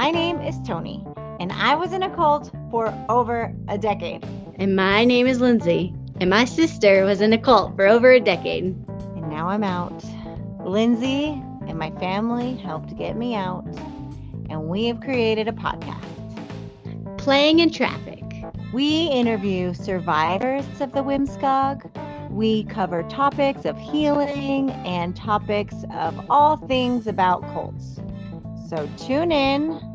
My name is Tony, and I was in a cult for over a decade. And my name is Lindsay, and my sister was in a cult for over a decade. And now I'm out. Lindsay and my family helped get me out, and we have created a podcast. Playing in Traffic. We interview survivors of the WMSCOG. We cover topics of healing and topics of all things about cults. So tune in,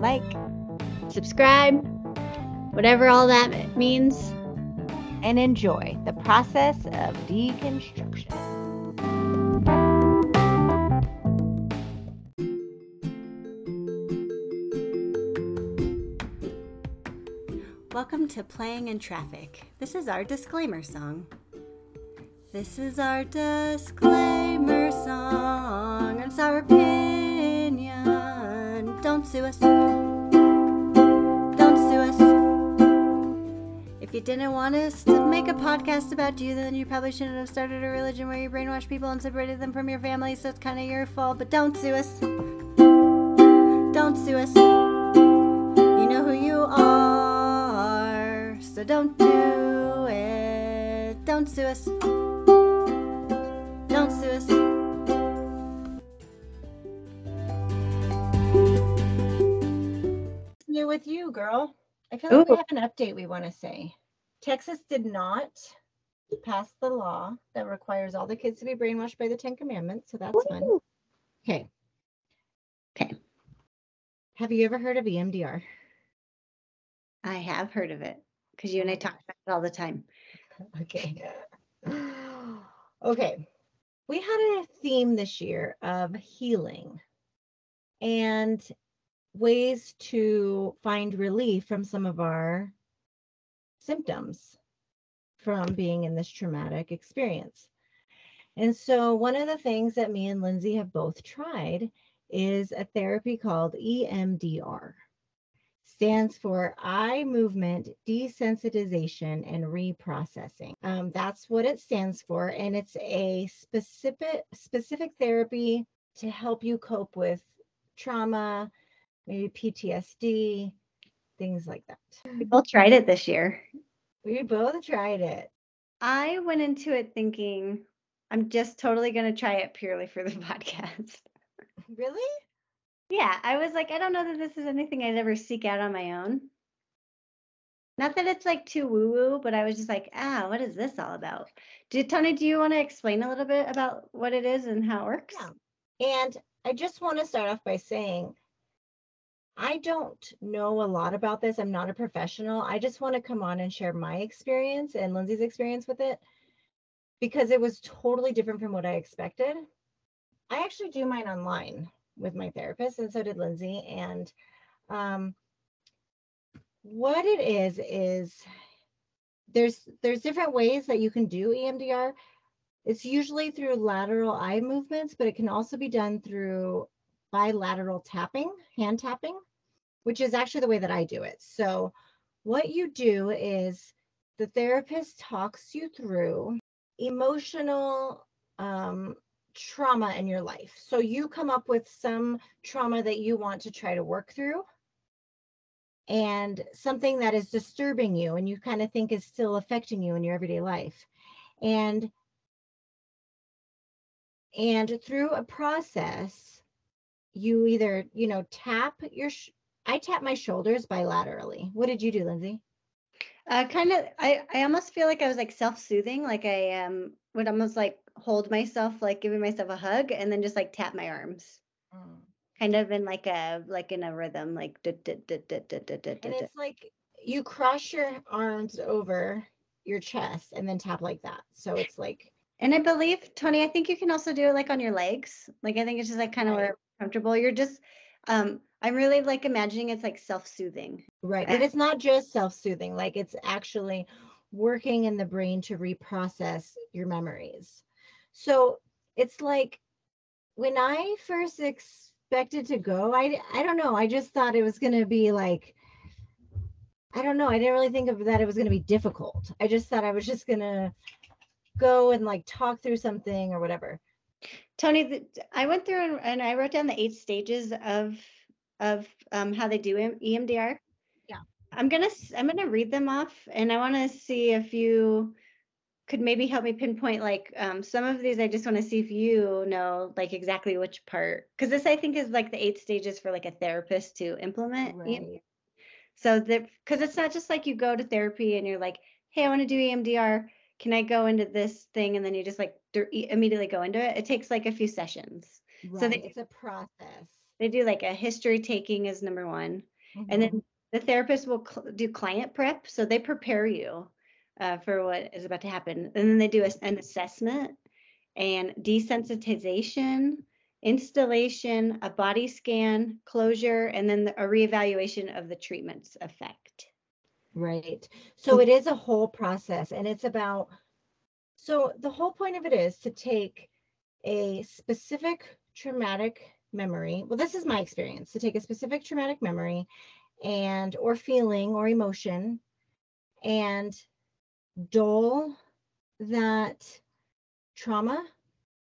like, Subscribe, whatever all that means. and enjoy the process of deconstruction. Welcome to Playing in Traffic. This is our disclaimer song. This is our disclaimer song. It's our. Don't sue us. Don't sue us. If you didn't want us to make a podcast about you, then you probably shouldn't have started a religion where you brainwash people and separated them from your family, so it's kind of your fault. But don't sue us. Don't sue us. You know who you are, so don't do it. Don't sue us. Don't sue us. With you, girl? I feel like we have an update we want to say. Texas did not pass the law that requires all the kids to be brainwashed by the Ten Commandments, so that's fun. Okay. Okay. Have you ever heard of EMDR? I have heard of it because you and I oh. talk about it all the time. Okay. okay. We had a theme this year of healing and ways to find relief from some of our symptoms from being in this traumatic experience. And so, one of the things that me and Lindsay have both tried is a therapy called EMDR stands for eye movement desensitization and reprocessing. Um, that's what it stands for, and it's a specific specific therapy to help you cope with trauma, maybe PTSD, things like that. We both tried it this year. We both tried it. I went into it thinking I'm just totally going to try it purely for the podcast. Really? Yeah, I was like, I don't know that this is anything I'd ever seek out on my own. Not that it's like too woo woo, but I was just like, ah, what is this all about? Do Tony, do you want to explain a little bit about what it is and how it works? Yeah. And I just want to start off by saying I don't know a lot about this. I'm not a professional. I just want to come on and share my experience and Lindsay's experience with it because it was totally different from what I expected. I actually do mine online with my therapist, and so did Lindsay. And um, what it is is there's there's different ways that you can do EMDR. It's usually through lateral eye movements, but it can also be done through bilateral tapping, hand tapping, which is actually the way that I do it. So, what you do is the therapist talks you through emotional um, trauma in your life. So, you come up with some trauma that you want to try to work through and something that is disturbing you and you kind of think is still affecting you in your everyday life. And and through a process you either you know tap your i tap my shoulders bilaterally what did you do lindsay Uh, kind of, I, I almost feel like I was like self-soothing, like I um would almost like hold myself, like giving myself a hug, and then just like tap my arms, kind of in like a like in a rhythm, like and it's like you cross your arms over your chest and then tap like that so it's like And I believe, Tony, I think you can also do it like on your legs. Like I think it's just like kind of Right. where comfortable. You're just um I'm really like imagining it's like self-soothing. right but it's not just self-soothing like it's actually working in the brain to reprocess your memories so it's like when i first expected to go i i don't know i just thought it was going to be like I don't know. I didn't really think of that it was going to be difficult. I just thought I was just going to go and like talk through something or whatever. Tony, the, I went through and, and I wrote down the eight stages of of um, how they do EMDR. Yeah. I'm gonna I'm gonna read them off, and I want to see if you could maybe help me pinpoint like um, some of these. I just want to see if you know like exactly which part, because this I think is like the eight stages for like a therapist to implement. Right. So that because it's not just like you go to therapy and you're like, hey, I want to do EMDR. Can I go into this thing? And then you just like immediately go into it. It takes like a few sessions. Right. So they, it's a process. They do like a history taking is number one, mm-hmm. and then mm-hmm. the therapist will cl- do client prep. So they prepare you uh, for what is about to happen, and then they do a, an assessment and desensitization installation, a body scan, closure, and then a reevaluation of the treatment's effect. Right. So it is a whole process and it's about so the whole point of it is to take a specific traumatic memory. Well, this is my experience to take a specific traumatic memory and or feeling or emotion and dull that trauma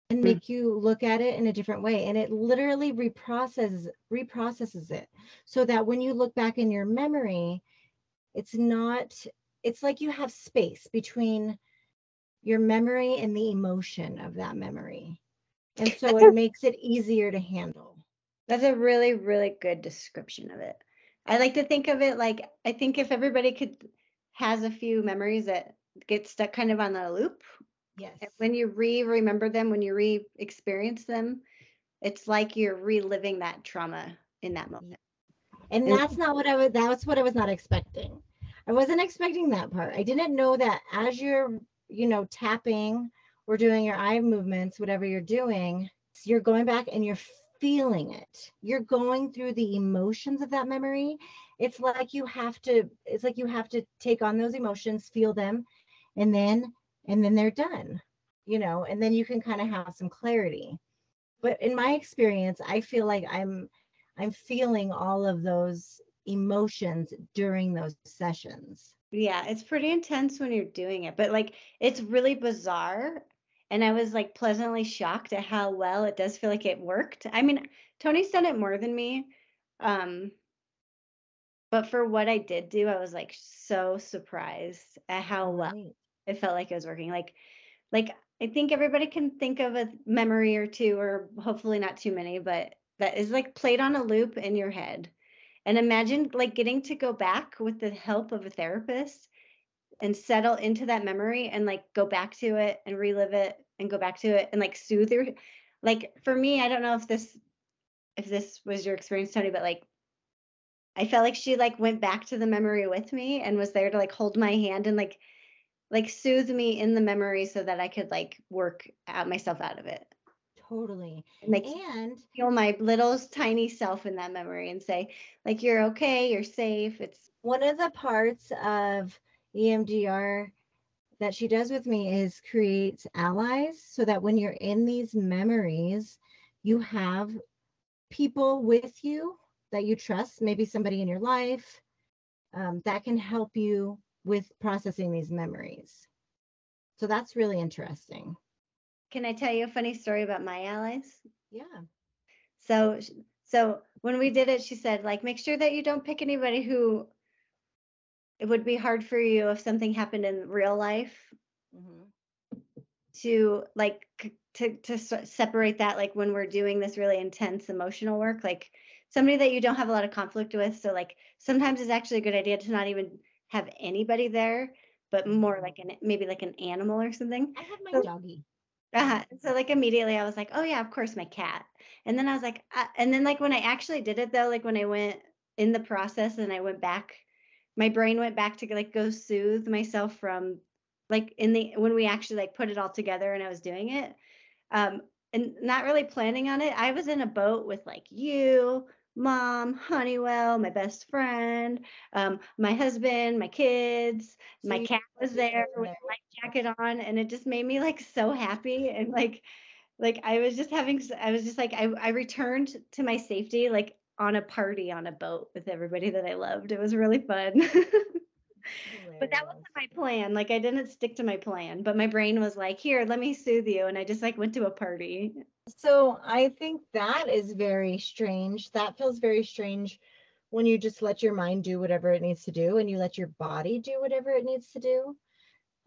and hmm. make you look at it in a different way and it literally reprocesses reprocesses it so that when you look back in your memory it's not it's like you have space between your memory and the emotion of that memory and so it makes it easier to handle that's a really really good description of it i like to think of it like i think if everybody could has a few memories that get stuck kind of on the loop Yes. when you re remember them, when you re experience them, it's like you're reliving that trauma in that moment. And that's not what I was, that's what I was not expecting. I wasn't expecting that part. I didn't know that as you're, you know, tapping or doing your eye movements, whatever you're doing, you're going back and you're feeling it. You're going through the emotions of that memory. It's like you have to, it's like you have to take on those emotions, feel them, and then and then they're done, you know, and then you can kind of have some clarity. But in my experience, I feel like I'm I'm feeling all of those emotions during those sessions. Yeah, it's pretty intense when you're doing it, but like it's really bizarre. And I was like pleasantly shocked at how well it does feel like it worked. I mean, Tony's done it more than me. Um, but for what I did do, I was like so surprised at how well it felt like it was working. Like, like I think everybody can think of a memory or two, or hopefully not too many, but that is like played on a loop in your head. And imagine like getting to go back with the help of a therapist and settle into that memory and like go back to it and relive it and go back to it and like soothe your like for me, I don't know if this if this was your experience, Tony, but like I felt like she like went back to the memory with me and was there to like hold my hand and like like soothe me in the memory so that I could like work out myself out of it. Totally. And like and feel my little tiny self in that memory and say, like, you're okay, you're safe. It's one of the parts of EMDR that she does with me is creates allies so that when you're in these memories, you have people with you that you trust, maybe somebody in your life um, that can help you with processing these memories. So that's really interesting. Can I tell you a funny story about my allies? Yeah. So so when we did it, she said like make sure that you don't pick anybody who it would be hard for you if something happened in real life mm-hmm. to like to to separate that like when we're doing this really intense emotional work like somebody that you don't have a lot of conflict with so like sometimes it's actually a good idea to not even have anybody there, but more like an maybe like an animal or something. I have my so, doggy. Uh-huh. So like immediately I was like, oh yeah, of course my cat. And then I was like, uh, and then like when I actually did it though, like when I went in the process and I went back, my brain went back to like go soothe myself from like in the when we actually like put it all together and I was doing it. Um, and not really planning on it. I was in a boat with like you, mom, Honeywell, my best friend, um, my husband, my kids, so my cat was there with a life jacket on, and it just made me like so happy and like like I was just having I was just like I I returned to my safety like on a party on a boat with everybody that I loved. It was really fun. but that wasn't my plan. Like I didn't stick to my plan, but my brain was like, "Here, let me soothe you," and I just like went to a party. So I think that is very strange. That feels very strange when you just let your mind do whatever it needs to do and you let your body do whatever it needs to do.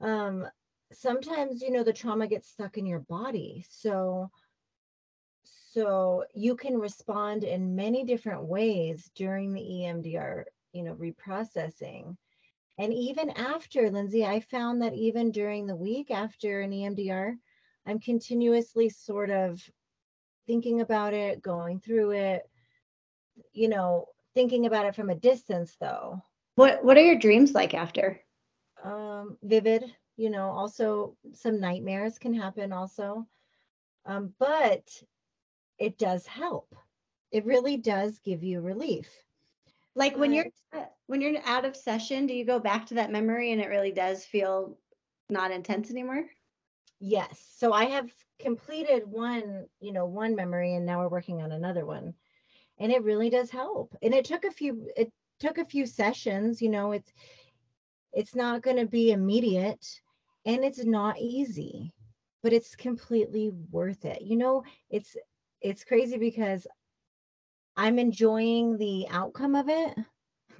Um, sometimes you know the trauma gets stuck in your body. So so you can respond in many different ways during the EMDR, you know, reprocessing. And even after, Lindsay, I found that even during the week after an EMDR, I'm continuously sort of thinking about it, going through it, you know, thinking about it from a distance though. What what are your dreams like after? Um, vivid, you know, also some nightmares can happen also. Um, but it does help. It really does give you relief. Like when you're uh, when you're out of session, do you go back to that memory and it really does feel not intense anymore? Yes. So I have completed one, you know, one memory and now we're working on another one. And it really does help. And it took a few it took a few sessions, you know, it's it's not going to be immediate and it's not easy, but it's completely worth it. You know, it's it's crazy because I'm enjoying the outcome of it.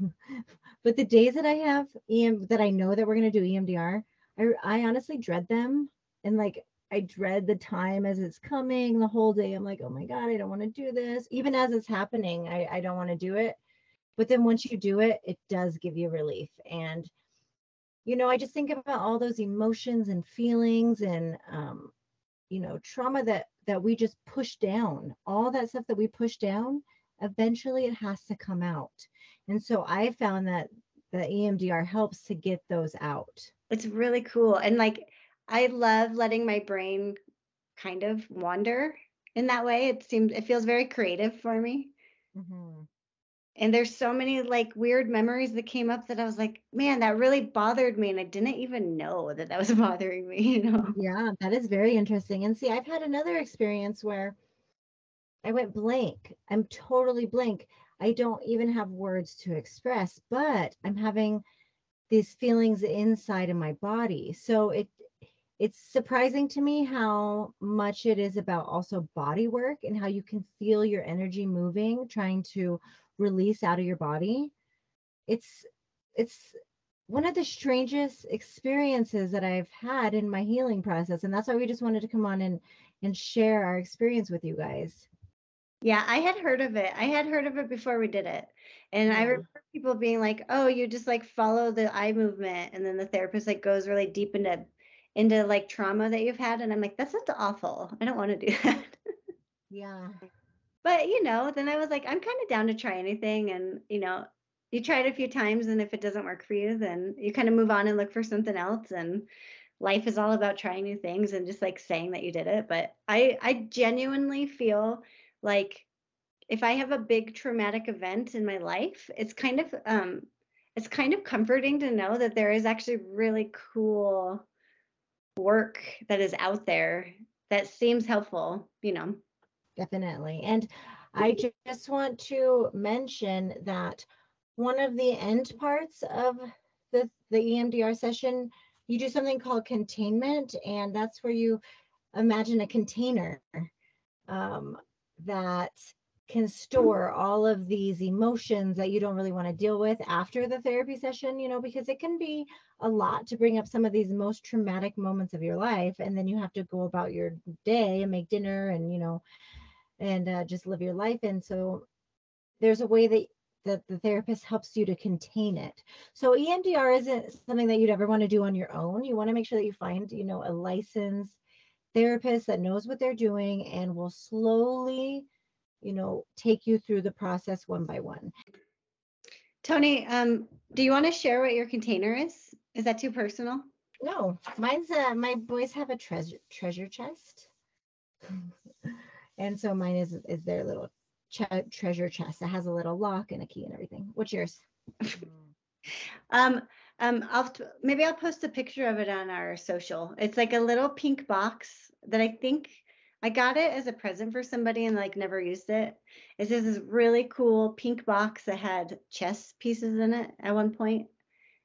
but the days that I have EM that I know that we're to do EMDR, I I honestly dread them and like I dread the time as it's coming the whole day. I'm like, oh my God, I don't want to do this. Even as it's happening, I, I don't want to do it. But then once you do it, it does give you relief. And, you know, I just think about all those emotions and feelings and, um, you know, trauma that that we just push down, all that stuff that we push down, eventually it has to come out. And so I found that the EMDR helps to get those out. It's really cool. And like I love letting my brain kind of wander in that way. It seems it feels very creative for me. Mm-hmm. And there's so many like weird memories that came up that I was like, man, that really bothered me, and I didn't even know that that was bothering me. You know? Yeah, that is very interesting. And see, I've had another experience where I went blank. I'm totally blank. I don't even have words to express, but I'm having these feelings inside of my body. So it it's surprising to me how much it is about also body work and how you can feel your energy moving trying to release out of your body it's it's one of the strangest experiences that i've had in my healing process and that's why we just wanted to come on and and share our experience with you guys. Yeah i had heard of it. I had heard of it before we did it. And yeah. i remember people being like oh you just like follow the eye movement and then the therapist like goes really deep into into like trauma that you've had and i'm like that sounds awful. I don't want to do that. Yeah but you know then i was like i'm kind of down to try anything and you know you try it a few times and if it doesn't work for you then you kind of move on and look for something else and life is all about trying new things and just like saying that you did it but i i genuinely feel like if i have a big traumatic event in my life it's kind of um it's kind of comforting to know that there is actually really cool work that is out there that seems helpful, you know. Definitely. And I just want to mention that one of the end parts of the, the EMDR session, you do something called containment, and that's where you imagine a container um, that can store all of these emotions that you don't really want to deal with after the therapy session, you know, because it can be a lot to bring up some of these most traumatic moments of your life. And then you have to go about your day and make dinner and, you know, and uh, just live your life. And so there's a way that that the therapist helps you to contain it. So EMDR isn't something that you'd ever want to do on your own. You want to make sure that you find, you know, a licensed therapist that knows what they're doing and will slowly you know, take you through the process one by one. Tony, um, do you want to share what your container is? Is that too personal? No, mine's uh my boys have a treasure treasure chest. And so mine is is their little ch- treasure chest. It has a little lock and a key and everything. What's yours? um um I'll maybe I'll post a picture of it on our social. It's like a little pink box that I think I got it as a present for somebody and like never used it. It's just this really cool pink box that had chess pieces in it at one point.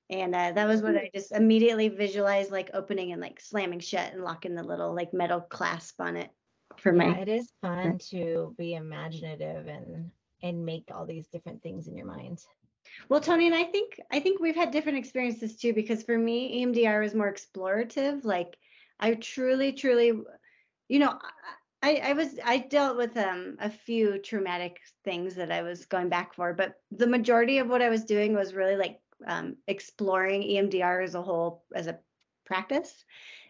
And uh, that was what I just immediately visualized like opening and like slamming shut and locking the little like metal clasp on it for Yeah, my it is fun to be imaginative and and make all these different things in your mind. Well, Tony, and I think I think we've had different experiences too, because for me, EMDR was more explorative. Like I truly, truly, you know, I, I was I dealt with um a few traumatic things that I was going back for, but the majority of what I was doing was really like um, exploring EMDR as a whole as a practice.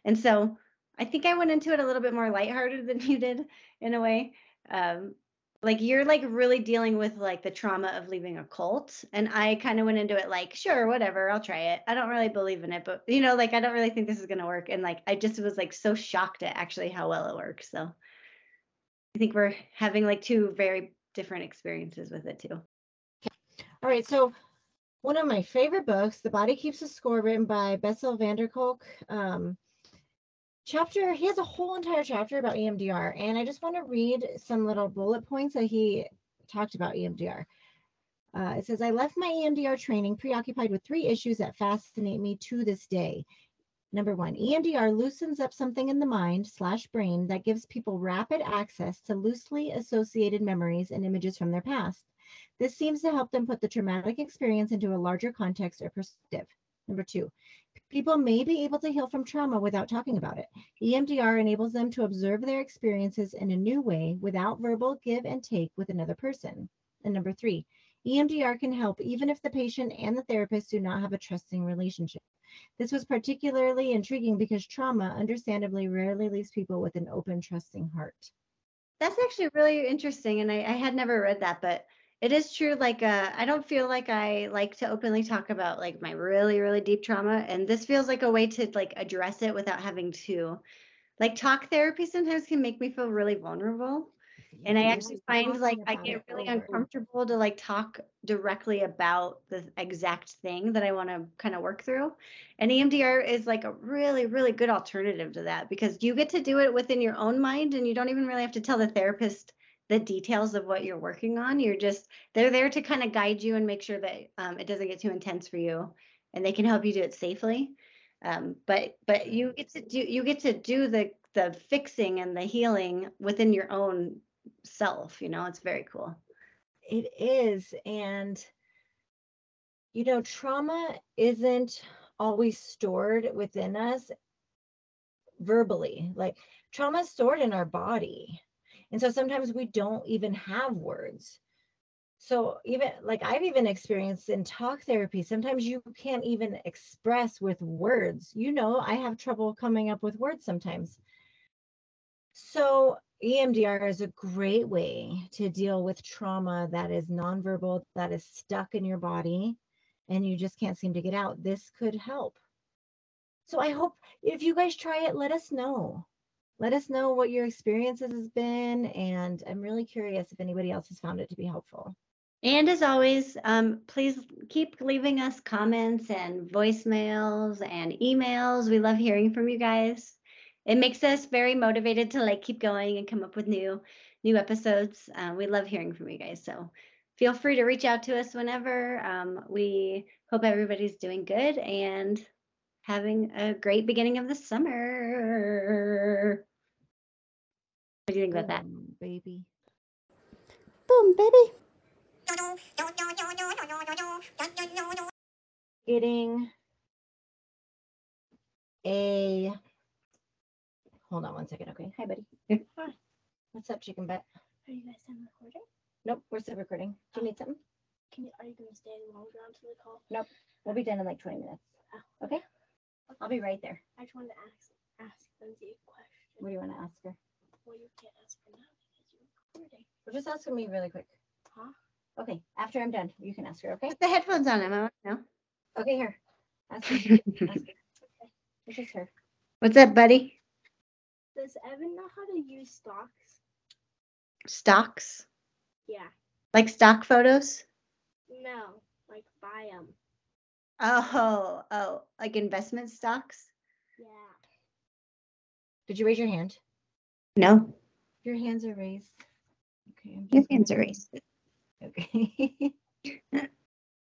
And so I think I went into it a little bit more lighthearted than you did in a way. Um, like you're like really dealing with like the trauma of leaving a cult and i kind of went into it like sure whatever i'll try it i don't really believe in it but you know like i don't really think this is going to work and like i just was like so shocked at actually how well it works so i think we're having like two very different experiences with it too All right, so one of my favorite books, The Body Keeps a Score, written by Bessel van der Kolk. Um, chapter, he has a whole entire chapter about EMDR, and I just want to read some little bullet points that he talked about EMDR. Uh, it says, I left my EMDR training preoccupied with three issues that fascinate me to this day. Number one, EMDR loosens up something in the mind slash brain that gives people rapid access to loosely associated memories and images from their past. This seems to help them put the traumatic experience into a larger context or perspective. Number two, people may be able to heal from trauma without talking about it. EMDR enables them to observe their experiences in a new way without verbal give and take with another person. And number three, EMDR can help even if the patient and the therapist do not have a trusting relationship. This was particularly intriguing because trauma, understandably, rarely leaves people with an open, trusting heart. that's actually really interesting and I, I had never read that but it is true like uh, i don't feel like i like to openly talk about like my really really deep trauma and this feels like a way to like address it without having to like talk therapy sometimes can make me feel really vulnerable and i actually find like i get really uncomfortable to like talk directly about the exact thing that i want to kind of work through and emdr is like a really really good alternative to that because you get to do it within your own mind and you don't even really have to tell the therapist the details of what you're working on you're just they're there to kind of guide you and make sure that um, it doesn't get too intense for you and they can help you do it safely um, but but you get to do you get to do the the fixing and the healing within your own self you know it's very cool It is. And, you know, trauma isn't always stored within us verbally. Like, trauma is stored in our body. And so sometimes we don't even have words. So, even like I've even experienced in talk therapy, sometimes you can't even express with words. You know, I have trouble coming up with words sometimes. So, EMDR is a great way to deal with trauma that is nonverbal, that is stuck in your body, and you just can't seem to get out. This could help. So, I hope if you guys try it, let us know. Let us know what your experiences has been. And I'm really curious if anybody else has found it to be helpful. and as always um, please keep leaving us comments and voicemails and emails we love hearing from you guys it makes us very motivated to like keep going and come up with new new episodes uh, we love hearing from you guys so feel free to reach out to us whenever um, we hope everybody's doing good and having a great beginning of the summer what do you think about that Boom, baby. Boom, baby. Getting a hold on one second. Okay. Hi, buddy. Hi. What's up, chicken butt? Are you guys done recording? Nope, we're still recording. Do you oh. need something? Can you, are you gonna stay longer until the call? Nope, we'll be done in like 20 minutes. Oh. Okay. I'll be right there. I just wanted to ask ask Lindsay a question. What do you want to ask her? Well, you can't ask her now because you're recording. Well, just ask me really quick. Huh? Okay. After I'm done, you can ask her. Okay. put the headphones on Emma. No? Okay. Here. Ask her. ask her. It's just her. what's up buddy Does Evan know how to use stocks? stocks Yeah. like stock photos No. Like buy them. Oh, oh, like investment stocks? Yeah. Did you raise your hand? No, Your hands are raised. Okay. I'm your hands are raised. Okay.